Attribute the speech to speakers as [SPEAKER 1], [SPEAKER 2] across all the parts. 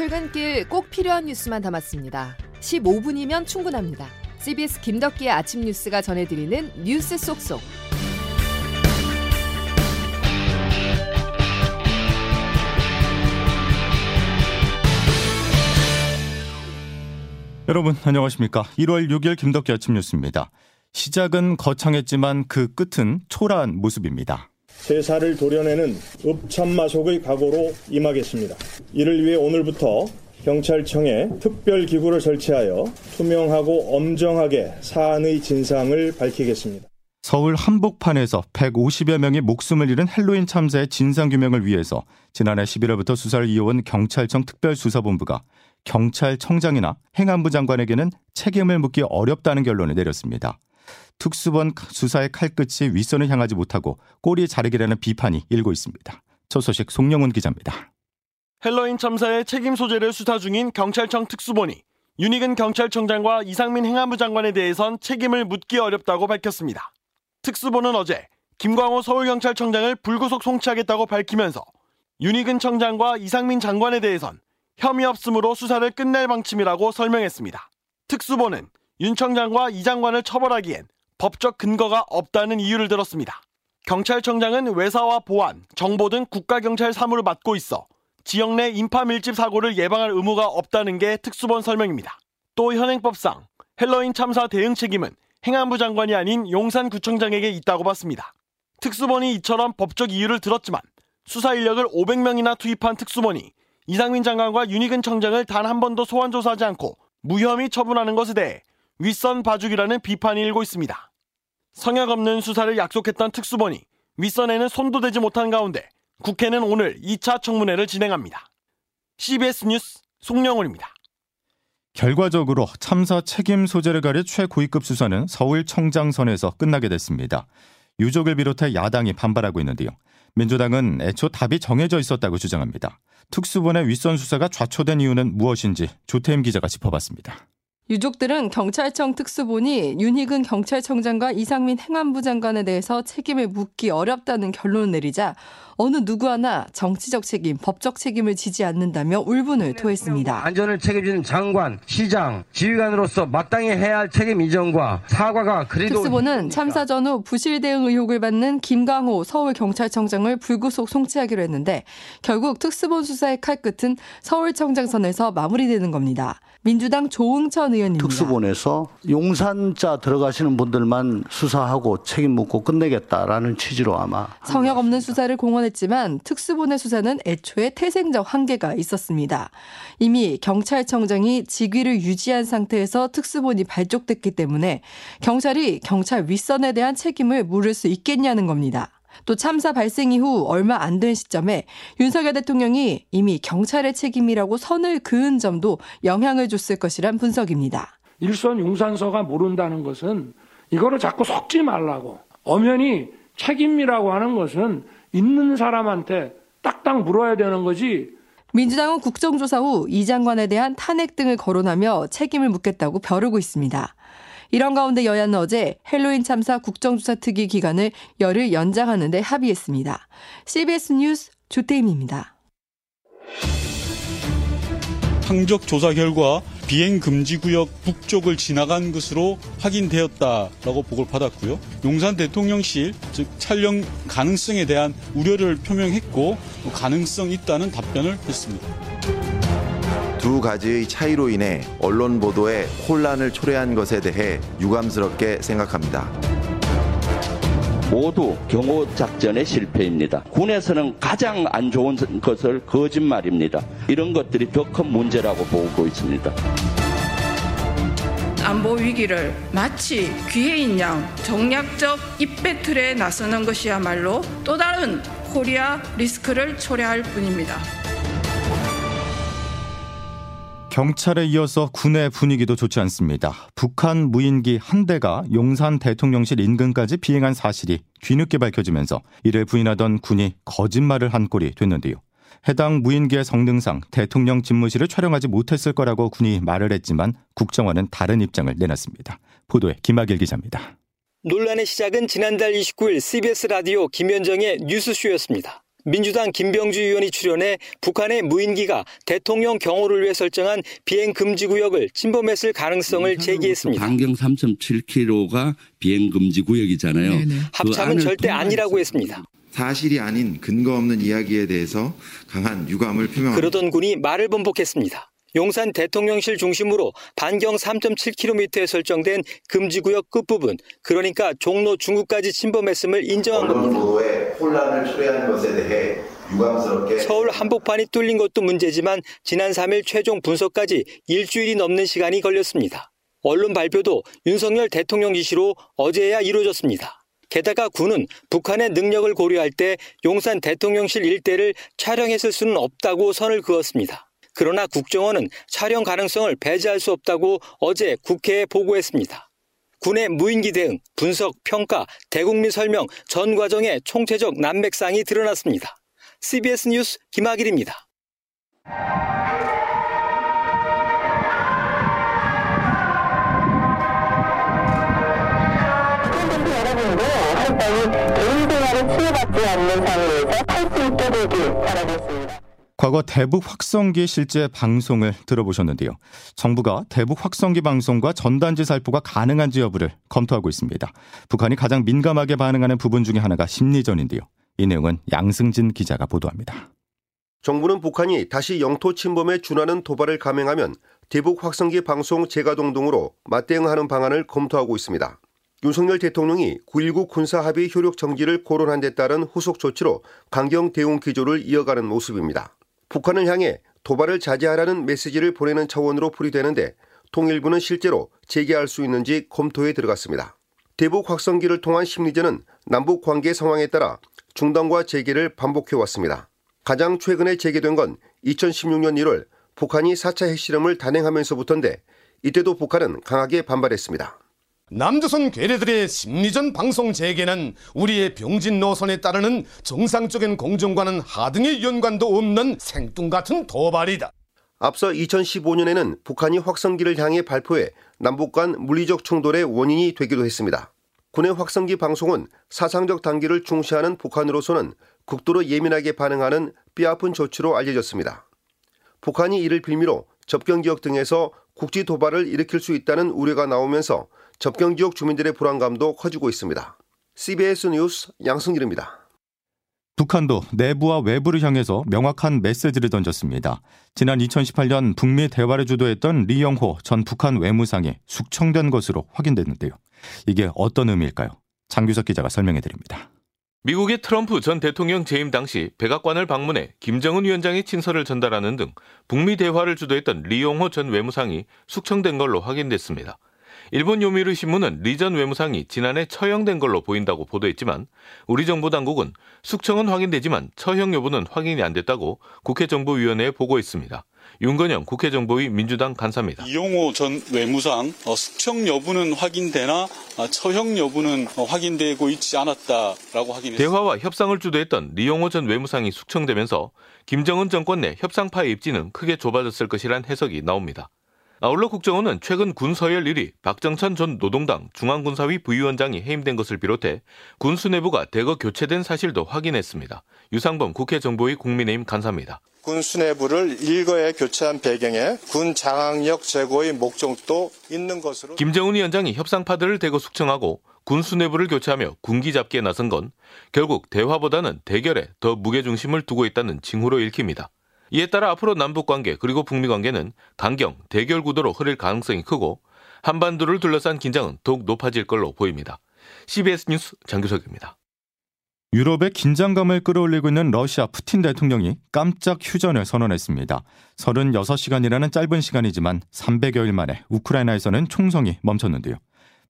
[SPEAKER 1] 출근길 꼭 필요한 뉴스만 담았습니다. 15분이면 충분합니다. CBS 김덕기의 아침 뉴스가 전해드리는 뉴스 속속.
[SPEAKER 2] 여러분 안녕하십니까? 1월 6일 김덕기 아침 뉴스입니다. 시작은 거창했지만 그 끝은 초라한 모습입니다.
[SPEAKER 3] 세사를 도려내는 읍참마속의 각오로 임하겠습니다. 이를 위해 오늘부터 경찰청에 특별기구를 설치하여 투명하고 엄정하게 사안의 진상을 밝히겠습니다.
[SPEAKER 2] 서울 한복판에서 150여 명이 목숨을 잃은 헬로윈 참사의 진상규명을 위해서 지난해 11월부터 수사를 이어온 경찰청 특별수사본부가 경찰청장이나 행안부 장관에게는 책임을 묻기 어렵다는 결론을 내렸습니다. 특수본 수사의 칼끝이 윗선을 향하지 못하고 꼬리 자르기라는 비판이 일고 있습니다. 첫 소식 송영훈 기자입니다.
[SPEAKER 4] 헬로윈 참사의 책임 소재를 수사 중인 경찰청 특수본이 윤희근 경찰청장과 이상민 행안부 장관에 대해선 책임을 묻기 어렵다고 밝혔습니다. 특수본은 어제 김광호 서울경찰청장을 불구속 송치하겠다고 밝히면서 윤희근 청장과 이상민 장관에 대해선 혐의 없음으로 수사를 끝낼 방침이라고 설명했습니다. 특수본은 윤 청장과 이 장관을 처벌하기엔 법적 근거가 없다는 이유를 들었습니다. 경찰청장은 외사와 보안, 정보 등 국가경찰 사무를 맡고 있어 지역 내 인파 밀집 사고를 예방할 의무가 없다는 게 특수본 설명입니다. 또 현행법상 헬로윈 참사 대응 책임은 행안부 장관이 아닌 용산구청장에게 있다고 봤습니다. 특수본이 이처럼 법적 이유를 들었지만 수사 인력을 500명이나 투입한 특수본이 이상민 장관과 윤희근 청장을 단 한 번도 소환 조사하지 않고 무혐의 처분하는 것에 대해 윗선 봐주기라는 비판이 일고 있습니다. 성역 없는 수사를 약속했던 특수본이 윗선에는 손도 대지 못한 가운데 국회는 오늘 2차 청문회를 진행합니다. CBS 뉴스 송영훈입니다.
[SPEAKER 2] 결과적으로 참사 책임 소재를 가릴 최고위급 수사는 서울청장선에서 끝나게 됐습니다. 유족을 비롯해 야당이 반발하고 있는데요. 민주당은 애초 답이 정해져 있었다고 주장합니다. 특수본의 윗선 수사가 좌초된 이유는 무엇인지 조태임 기자가 짚어봤습니다.
[SPEAKER 5] 유족들은 경찰청 특수본이 윤희근 경찰청장과 이상민 행안부 장관에 대해서 책임을 묻기 어렵다는 결론을 내리자 어느 누구 하나 정치적 책임, 법적 책임을 지지 않는다며 울분을 토했습니다.
[SPEAKER 6] 안전을 책임지는 장관, 시장, 지휘관으로서 마땅히 해야 할 책임 이전과 사과가 그래도
[SPEAKER 5] 특수본은 참사 전후 부실 대응 의혹을 받는 김강호 서울경찰청장을 불구속 송치하기로 했는데 결국 특수본 수사의 칼끝은 서울청장선에서 마무리되는 겁니다. 민주당 조응천 의원입니다.
[SPEAKER 7] 특수본에서 용산자 들어가시는 분들만 수사하고 책임 묻고 끝내겠다라는 취지로 아마
[SPEAKER 5] 성역 없는 수사를 공언했지만 특수본의 수사는 애초에 태생적 한계가 있었습니다. 이미 경찰청장이 직위를 유지한 상태에서 특수본이 발족됐기 때문에 경찰이 경찰 윗선에 대한 책임을 물을 수 있겠냐는 겁니다. 또 참사 발생 이후 얼마 안 된 시점에 윤석열 대통령이 이미 경찰의 책임이라고 선을 그은 점도 영향을 줬을 것이란 분석입니다.
[SPEAKER 8] 일선 용산서가 모른다는 것은 이거를 자꾸 속지 말라고 엄연히 책임이라고 하는 것은 있는 사람한테 딱딱 물어야 되는 거지
[SPEAKER 5] 민주당은 국정조사 후 이 장관에 대한 탄핵 등을 거론하며 책임을 묻겠다고 벼르고 있습니다. 이런 가운데 여야는 어제 헬로윈 참사 국정조사 특위 기간을 열흘 연장하는 데 합의했습니다. CBS 뉴스 조태임입니다.
[SPEAKER 9] 항적 조사 결과 비행 금지 구역 북쪽을 지나간 것으로 확인되었다라고 보고를 받았고요. 용산 대통령실 즉 촬영 가능성에 대한 우려를 표명했고 가능성 있다는 답변을 했습니다.
[SPEAKER 10] 두 가지의 차이로 인해 언론 보도에 혼란을 초래한 것에 대해 유감스럽게 생각합니다.
[SPEAKER 11] 모두 경호 작전의 실패입니다. 군에서는 가장 안 좋은 것을 거짓말입니다. 이런 것들이 더 큰 문제라고 보고 있습니다.
[SPEAKER 12] 안보 위기를 마치 귀해인 양 정략적 입배틀에 나서는 것이야말로 또 다른 코리아 리스크를 초래할 뿐입니다.
[SPEAKER 2] 경찰에 이어서 군의 분위기도 좋지 않습니다. 북한 무인기 한 대가 용산 대통령실 인근까지 비행한 사실이 뒤늦게 밝혀지면서 이를 부인하던 군이 거짓말을 한 꼴이 됐는데요. 해당 무인기의 성능상 대통령 집무실을 촬영하지 못했을 거라고 군이 말을 했지만 국정원은 다른 입장을 내놨습니다. 보도에 김학일 기자입니다.
[SPEAKER 13] 논란의 시작은 지난달 29일 CBS 라디오 김현정의 뉴스쇼였습니다.
[SPEAKER 5] 민주당 김병주 의원이 출연해 북한의 무인기가 대통령 경호를 위해 설정한 비행 금지 구역을 침범했을 가능성을 제기했습니다.
[SPEAKER 11] 반경 3.7km가 비행 금지 구역이잖아요. 그
[SPEAKER 5] 합참은 절대 아니라고 했습니다.
[SPEAKER 14] 사실이 아닌 근거 없는 이야기에 대해서 강한 유감을 표명합니다.
[SPEAKER 5] 그러던 군이 말을 번복했습니다. 용산 대통령실 중심으로 반경 3.7km에 설정된 금지구역 끝부분, 그러니까 종로 중구까지 침범했음을 인정한 겁니다.
[SPEAKER 14] 혼란을 초래한 것에 대해 유감스럽게
[SPEAKER 5] 서울 한복판이 뚫린 것도 문제지만 지난 3일 최종 분석까지 일주일이 넘는 시간이 걸렸습니다. 언론 발표도 윤석열 대통령 지시로 어제야 이루어졌습니다. 게다가 군은 북한의 능력을 고려할 때 용산 대통령실 일대를 촬영했을 수는 없다고 선을 그었습니다. 그러나 국정원은 촬영 가능성을 배제할 수 없다고 어제 국회에 보고했습니다. 군의 무인기 대응, 분석, 평가, 대국민 설명 전 과정의 총체적 난맥상이 드러났습니다. CBS 뉴스 김학일입니다.
[SPEAKER 1] 여러분도 한번이 개인 생활에 치유받지 않는 상황에서 할 수 있게 되길 바라겠습니다.
[SPEAKER 2] 과거 대북 확성기 실제 방송을 들어보셨는데요. 정부가 대북 확성기 방송과 전단지 살포가 가능한지 여부를 검토하고 있습니다. 북한이 가장 민감하게 반응하는 부분 중에 하나가 심리전인데요. 이 내용은 양승진 기자가 보도합니다.
[SPEAKER 15] 정부는 북한이 다시 영토 침범에 준하는 도발을 감행하면 대북 확성기 방송 재가동 등으로 맞대응하는 방안을 검토하고 있습니다. 윤석열 대통령이 9.19 군사합의 효력 정지를 거론한 데 따른 후속 조치로 강경 대응 기조를 이어가는 모습입니다. 북한을 향해 도발을 자제하라는 메시지를 보내는 차원으로 풀이되는데 통일부는 실제로 재개할 수 있는지 검토에 들어갔습니다. 대북 확성기를 통한 심리전은 남북 관계 상황에 따라 중단과 재개를 반복해왔습니다. 가장 최근에 재개된 건 2016년 1월 북한이 4차 핵실험을 단행하면서부터인데 이때도 북한은 강하게 반발했습니다.
[SPEAKER 16] 남조선 괴뢰들의 심리전 방송 재개는 우리의 병진 노선에 따르는 정상적인 공정과는 하등의 연관도 없는 생뚱같은 도발이다.
[SPEAKER 15] 앞서 2015년에는 북한이 확성기를 향해 발표해 남북 간 물리적 충돌의 원인이 되기도 했습니다. 군의 확성기 방송은 사상적 단계를 중시하는 북한으로서는 극도로 예민하게 반응하는 뼈아픈 조치로 알려졌습니다. 북한이 이를 빌미로 접경 지역 등에서 국지 도발을 일으킬 수 있다는 우려가 나오면서 접경 지역 주민들의 불안감도 커지고 있습니다. CBS 뉴스 양승길입니다.
[SPEAKER 2] 북한도 내부와 외부를 향해서 명확한 메시지를 던졌습니다. 지난 2018년 북미 대화를 주도했던 리영호 전 북한 외무상이 숙청된 것으로 확인됐는데요. 이게 어떤 의미일까요? 장규석 기자가 설명해 드립니다.
[SPEAKER 17] 미국의 트럼프 전 대통령 재임 당시 백악관을 방문해 김정은 위원장의 친서를 전달하는 등 북미 대화를 주도했던 리용호 전 외무상이 숙청된 걸로 확인됐습니다. 일본 요미르 신문은 리 전 외무상이 지난해 처형된 걸로 보인다고 보도했지만 우리 정부 당국은 숙청은 확인되지만 처형 여부는 확인이 안 됐다고 국회 정보위원회에 보고했습니다. 윤건영 국회 정보위 민주당 간사입니다.
[SPEAKER 9] 이용호 전 외무상 어, 숙청 여부는 확인되나 어, 처형 여부는 어, 확인되고 있지 않았다라고 확인했습니다.
[SPEAKER 17] 대화와 협상을 주도했던 리용호 전 외무상이 숙청되면서 김정은 정권 내 협상 파의 입지는 크게 좁아졌을 것이란 해석이 나옵니다. 아울러 국정원은 최근 군 서열 1위 박정찬 전 노동당 중앙군사위 부위원장이 해임된 것을 비롯해 군 수뇌부가 대거 교체된 사실도 확인했습니다. 유상범 국회 정보위 국민의힘 간사입니다.
[SPEAKER 18] 군 수뇌부를 일거에 교체한 배경에 군 장악력 제고의 목적도 있는 것으로
[SPEAKER 17] 김정은 위원장이 협상파들을 대거 숙청하고 군 수뇌부를 교체하며 군기 잡기에 나선 건 결국 대화보다는 대결에 더 무게중심을 두고 있다는 징후로 읽힙니다. 이에 따라 앞으로 남북 관계 그리고 북미 관계는 강경, 대결 구도로 흐를 가능성이 크고 한반도를 둘러싼 긴장은 더욱 높아질 걸로 보입니다. CBS 뉴스 장규석입니다.
[SPEAKER 2] 유럽의 긴장감을 끌어올리고 있는 러시아 푸틴 대통령이 깜짝 휴전을 선언했습니다. 36시간이라는 짧은 시간이지만 300여일 만에 우크라이나에서는 총성이 멈췄는데요.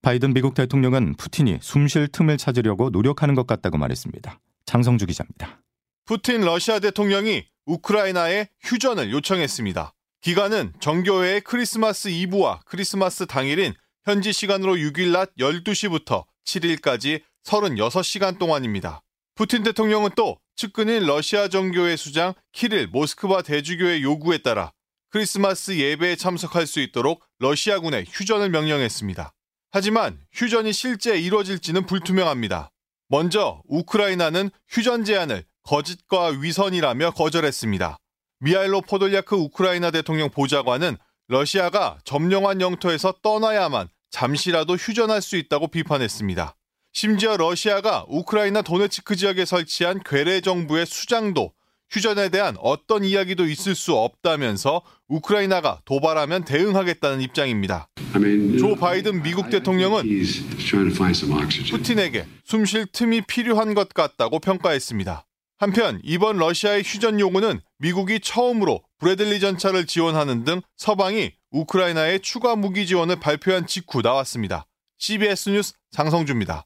[SPEAKER 2] 바이든 미국 대통령은 푸틴이 숨 쉴 틈을 찾으려고 노력하는 것 같다고 말했습니다. 장성주 기자입니다.
[SPEAKER 19] 푸틴 러시아 대통령이 우크라이나에 휴전을 요청했습니다. 기간은 정교회의 크리스마스 이브와 크리스마스 당일인 현지 시간으로 6일 낮 12시부터 7일까지 36시간 동안입니다. 푸틴 대통령은 또 측근인 러시아 정교회 수장 키릴 모스크바 대주교의 요구에 따라 크리스마스 예배에 참석할 수 있도록 러시아군에 휴전을 명령했습니다. 하지만 휴전이 실제 이뤄질지는 불투명합니다. 먼저 우크라이나는 휴전 제안을 거짓과 위선이라며 거절했습니다. 미하일로 포돌야크 우크라이나 대통령 보좌관은 러시아가 점령한 영토에서 떠나야만 잠시라도 휴전할 수 있다고 비판했습니다. 심지어 러시아가 우크라이나 도네츠크 지역에 설치한 괴뢰 정부의 수장도 휴전에 대한 어떤 이야기도 있을 수 없다면서 우크라이나가 도발하면 대응하겠다는 입장입니다. 조 바이든 미국 대통령은 푸틴에게 숨 쉴 틈이 필요한 것 같다고 평가했습니다. 한편 이번 러시아의 휴전 요구는 미국이 처음으로 브래들리 전차를 지원하는 등 서방이 우크라이나에 추가 무기 지원을 발표한 직후 나왔습니다. CBS 뉴스 장성주입니다.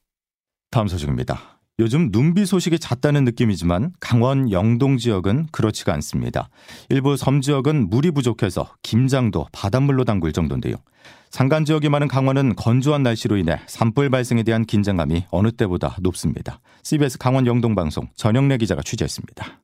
[SPEAKER 2] 다음 소식입니다. 요즘 눈비 소식이 잦다는 느낌이지만 강원 영동 지역은 그렇지가 않습니다. 일부 섬 지역은 물이 부족해서 김장도 바닷물로 담글 정도인데요. 산간 지역이 많은 강원은 건조한 날씨로 인해 산불 발생에 대한 긴장감이 어느 때보다 높습니다. CBS 강원 영동 방송 전영래 기자가 취재했습니다.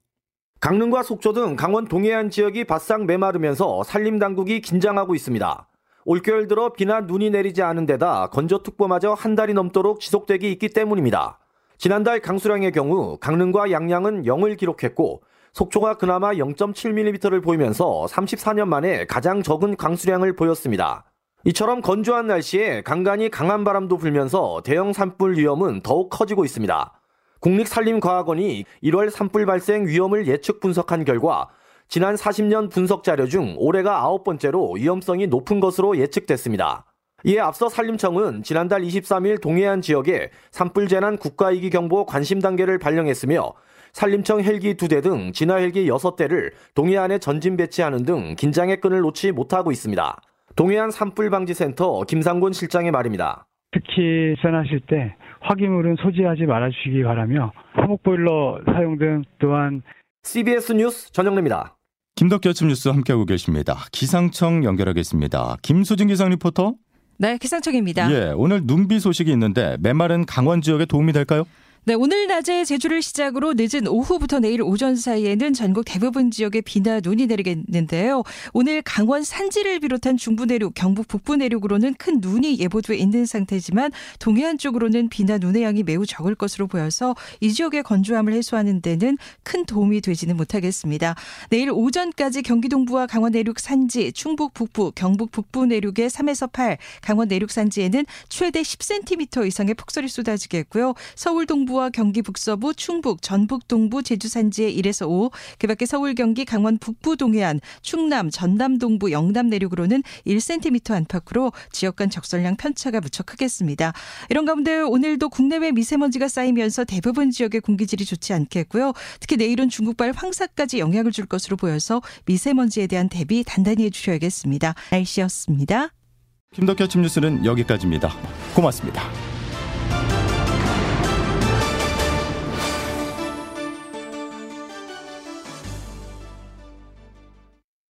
[SPEAKER 14] 강릉과 속초 등 강원 동해안 지역이 바싹 메마르면서 산림 당국이 긴장하고 있습니다. 올겨울 들어 비나 눈이 내리지 않은 데다 건조특보마저 한 달이 넘도록 지속되기 있기 때문입니다. 지난달 강수량의 경우 강릉과 양양은 0을 기록했고 속초가 그나마 0.7mm를 보이면서 34년 만에 가장 적은 강수량을 보였습니다. 이처럼 건조한 날씨에 간간히 강한 바람도 불면서 대형 산불 위험은 더욱 커지고 있습니다. 국립산림과학원이 1월 산불 발생 위험을 예측 분석한 결과 지난 40년 분석 자료 중 올해가 아홉 번째로 위험성이 높은 것으로 예측됐습니다. 이에 앞서 산림청은 지난달 23일 동해안 지역에 산불 재난 국가위기 경보 관심 단계를 발령했으며 산림청 헬기 2대 등 진화 헬기 6대를 동해안에 전진 배치하는 등 긴장의 끈을 놓지 못하고 있습니다. 동해안 산불 방지 센터 김상곤 실장의 말입니다.
[SPEAKER 20] 특히 입산하실 때 화기물은 소지하지 말아주시기 바라며 화목보일러 사용 등 또한
[SPEAKER 14] CBS 뉴스 전영래입니다.
[SPEAKER 2] 김덕기 아침 뉴스 함께하고 계십니다. 기상청 연결하겠습니다. 김수진 기상 리포터.
[SPEAKER 21] 네, 기상청입니다.
[SPEAKER 2] 예, 오늘 눈비 소식이 있는데 메마른 강원 지역에 도움이 될까요?
[SPEAKER 21] 네, 오늘 낮에 제주를 시작으로 늦은 오후부터 내일 오전 사이에는 전국 대부분 지역에 비나 눈이 내리겠는데요. 오늘 강원 산지를 비롯한 중부 내륙, 경북 북부 내륙으로는 큰 눈이 예보돼 있는 상태지만 동해안 쪽으로는 비나 눈의 양이 매우 적을 것으로 보여서 이 지역의 건조함을 해소하는 데는 큰 도움이 되지는 못하겠습니다. 내일 오전까지 경기 동부와 강원 내륙 산지, 충북 북부, 경북 북부 내륙에 3에서 8, 강원 내륙 산지에는 최대 10cm 이상의 폭설이 쏟아지겠고요. 서울 동부 동부와 경기 북서부, 충북, 전북 동부, 제주 산지에 1에서 5, 그 밖에 서울, 경기, 강원 북부 동해안, 충남, 전남 동부, 영남 내륙으로는 1cm 안팎으로 지역 간 적설량 편차가 무척 크겠습니다. 이런 가운데 오늘도 국내외 미세먼지가 쌓이면서 대부분 지역의 공기질이 좋지 않겠고요. 특히 내일은 중국발 황사까지 영향을 줄 것으로 보여서 미세먼지에 대한 대비 단단히 해주셔야겠습니다. 날씨였습니다.
[SPEAKER 2] 김덕현 아침 뉴스는 여기까지입니다. 고맙습니다.